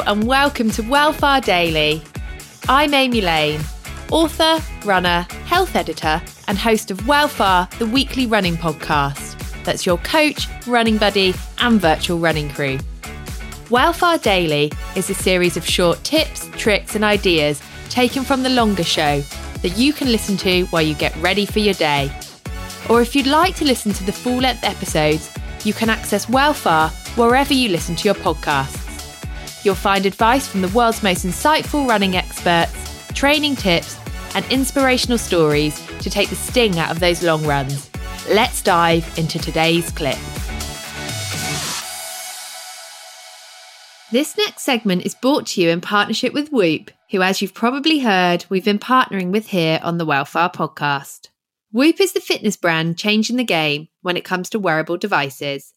And welcome to Wellfar Daily. I'm Amy Lane, author, runner, health editor, and host of Wellfar, the weekly running podcast. That's your coach, running buddy, and virtual running crew. Wellfar Daily is a series of short tips, tricks, and ideas taken from the longer show that you can listen to while you get ready for your day. Or if you'd like to listen to the full length episodes, you can access Wellfar wherever you listen to your podcasts. You'll find advice from the world's most insightful running experts, training tips, and inspirational stories to take the sting out of those long runs. Let's dive into today's clip. This next segment is brought to you in partnership with Whoop, who, as you've probably heard, we've been partnering with here on the Wellfar podcast. Whoop is the fitness brand changing the game when it comes to wearable devices.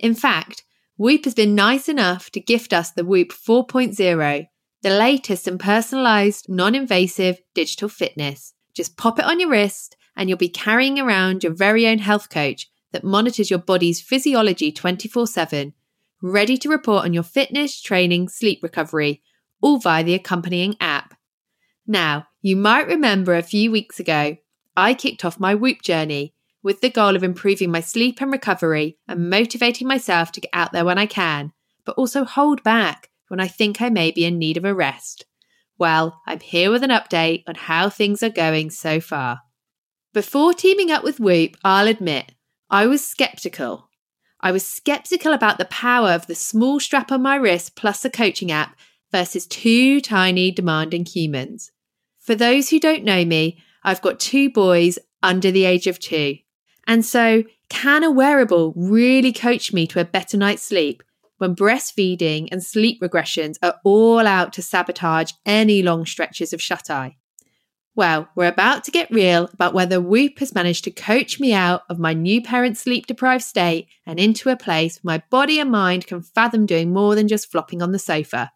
In fact, Whoop has been nice enough to gift us the Whoop 4.0, the latest and personalized, non invasive digital fitness. Just pop it on your wrist, and you'll be carrying around your very own health coach that monitors your body's physiology 24 7, ready to report on your fitness, training, sleep recovery, all via the accompanying app. Now, you might remember a few weeks ago, I kicked off my Whoop journey with the goal of improving my sleep and recovery and motivating myself to get out there when I can, but also hold back when I think I may be in need of a rest. Well, I'm here with an update on how things are going so far. Before teaming up with Whoop, I'll admit I was skeptical. I was skeptical about the power of the small strap on my wrist plus a coaching app versus two tiny, demanding humans. For those who don't know me, I've got two boys under the age of two. And so, can a wearable really coach me to a better night's sleep when breastfeeding and sleep regressions are all out to sabotage any long stretches of shut eye? Well, we're about to get real about whether Whoop has managed to coach me out of my new parent sleep deprived state and into a place where my body and mind can fathom doing more than just flopping on the sofa.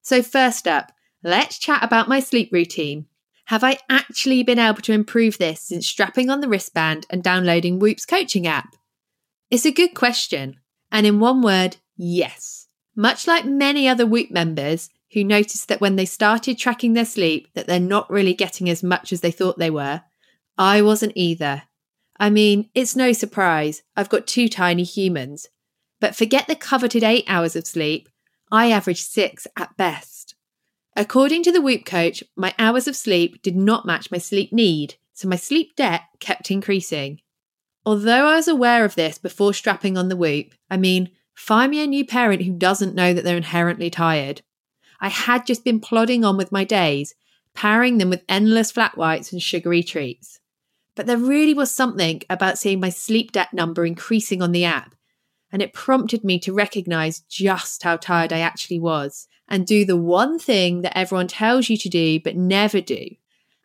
So, first up, let's chat about my sleep routine. Have I actually been able to improve this since strapping on the wristband and downloading Whoop's coaching app? It's a good question, and in one word, yes. Much like many other Whoop members who noticed that when they started tracking their sleep that they're not really getting as much as they thought they were, I wasn't either. I mean, it's no surprise, I've got two tiny humans. But forget the coveted 8 hours of sleep, I average 6 at best. According to the Whoop coach, my hours of sleep did not match my sleep need, so my sleep debt kept increasing. Although I was aware of this before strapping on the Whoop, I mean, find me a new parent who doesn't know that they're inherently tired. I had just been plodding on with my days, powering them with endless flat whites and sugary treats. But there really was something about seeing my sleep debt number increasing on the app, and it prompted me to recognize just how tired I actually was and do the one thing that everyone tells you to do but never do,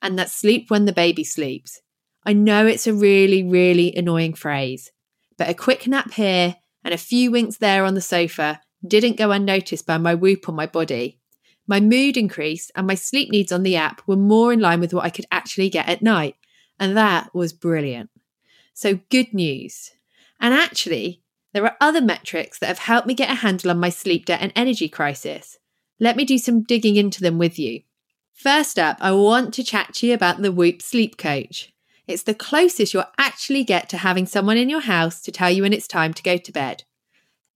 and that's sleep when the baby sleeps. I know it's a really, really annoying phrase, but a quick nap here and a few winks there on the sofa didn't go unnoticed by my whoop on my body. My mood increased and my sleep needs on the app were more in line with what I could actually get at night. And that was brilliant. So, good news. And actually, there are other metrics that have helped me get a handle on my sleep debt and energy crisis. Let me do some digging into them with you. First up, I want to chat to you about the Whoop Sleep Coach. It's the closest you'll actually get to having someone in your house to tell you when it's time to go to bed.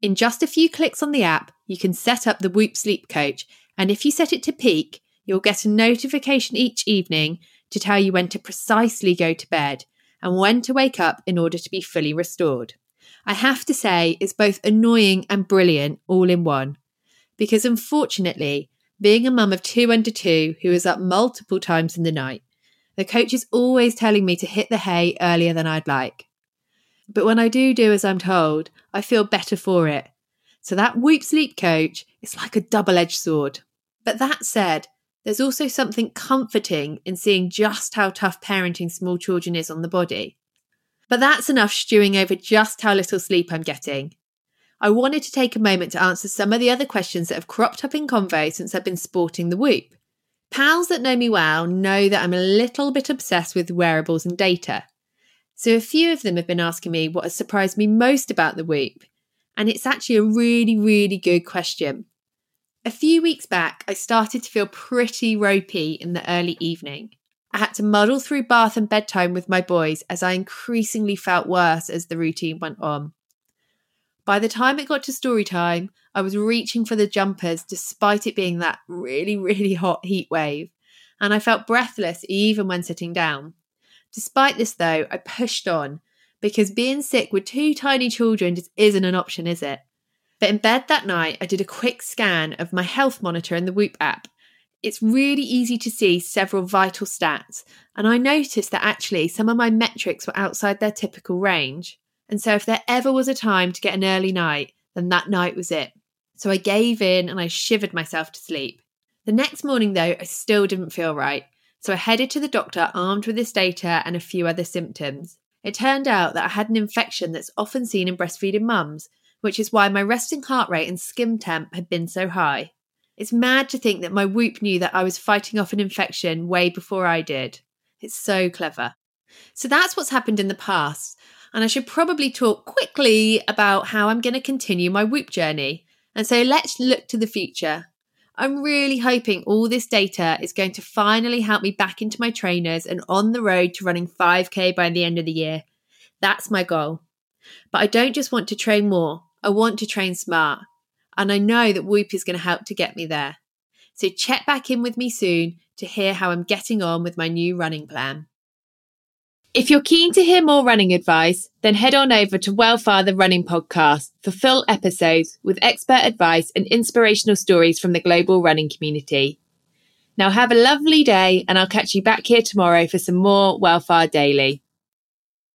In just a few clicks on the app, you can set up the Whoop Sleep Coach, and if you set it to peak, you'll get a notification each evening to tell you when to precisely go to bed and when to wake up in order to be fully restored. I have to say, it's both annoying and brilliant all in one because unfortunately, being a mum of two under two who is up multiple times in the night, the coach is always telling me to hit the hay earlier than I'd like. But when I do do as I'm told, I feel better for it. So that Whoop Sleep coach is like a double edged sword. But that said, there's also something comforting in seeing just how tough parenting small children is on the body. But that's enough stewing over just how little sleep I'm getting. I wanted to take a moment to answer some of the other questions that have cropped up in convo since I've been sporting the Whoop. Pals that know me well know that I'm a little bit obsessed with wearables and data. So a few of them have been asking me what has surprised me most about the Whoop. And it's actually a really, really good question. A few weeks back, I started to feel pretty ropey in the early evening. I had to muddle through bath and bedtime with my boys as I increasingly felt worse as the routine went on. By the time it got to story time, I was reaching for the jumpers despite it being that really, really hot heat wave, and I felt breathless even when sitting down. Despite this, though, I pushed on because being sick with two tiny children just isn't an option, is it? But in bed that night, I did a quick scan of my health monitor in the Whoop app. It's really easy to see several vital stats, and I noticed that actually some of my metrics were outside their typical range. And so, if there ever was a time to get an early night, then that night was it. So I gave in and I shivered myself to sleep. The next morning, though, I still didn't feel right. So I headed to the doctor armed with this data and a few other symptoms. It turned out that I had an infection that's often seen in breastfeeding mums, which is why my resting heart rate and skim temp had been so high. It's mad to think that my whoop knew that I was fighting off an infection way before I did. It's so clever. So that's what's happened in the past, and I should probably talk quickly about how I'm going to continue my whoop journey. And so let's look to the future. I'm really hoping all this data is going to finally help me back into my trainers and on the road to running 5K by the end of the year. That's my goal. But I don't just want to train more, I want to train smart. And I know that Whoop is going to help to get me there. So check back in with me soon to hear how I'm getting on with my new running plan. If you're keen to hear more running advice, then head on over to Wellfar Running Podcast for full episodes with expert advice and inspirational stories from the global running community. Now have a lovely day and I'll catch you back here tomorrow for some more Wellfar Daily.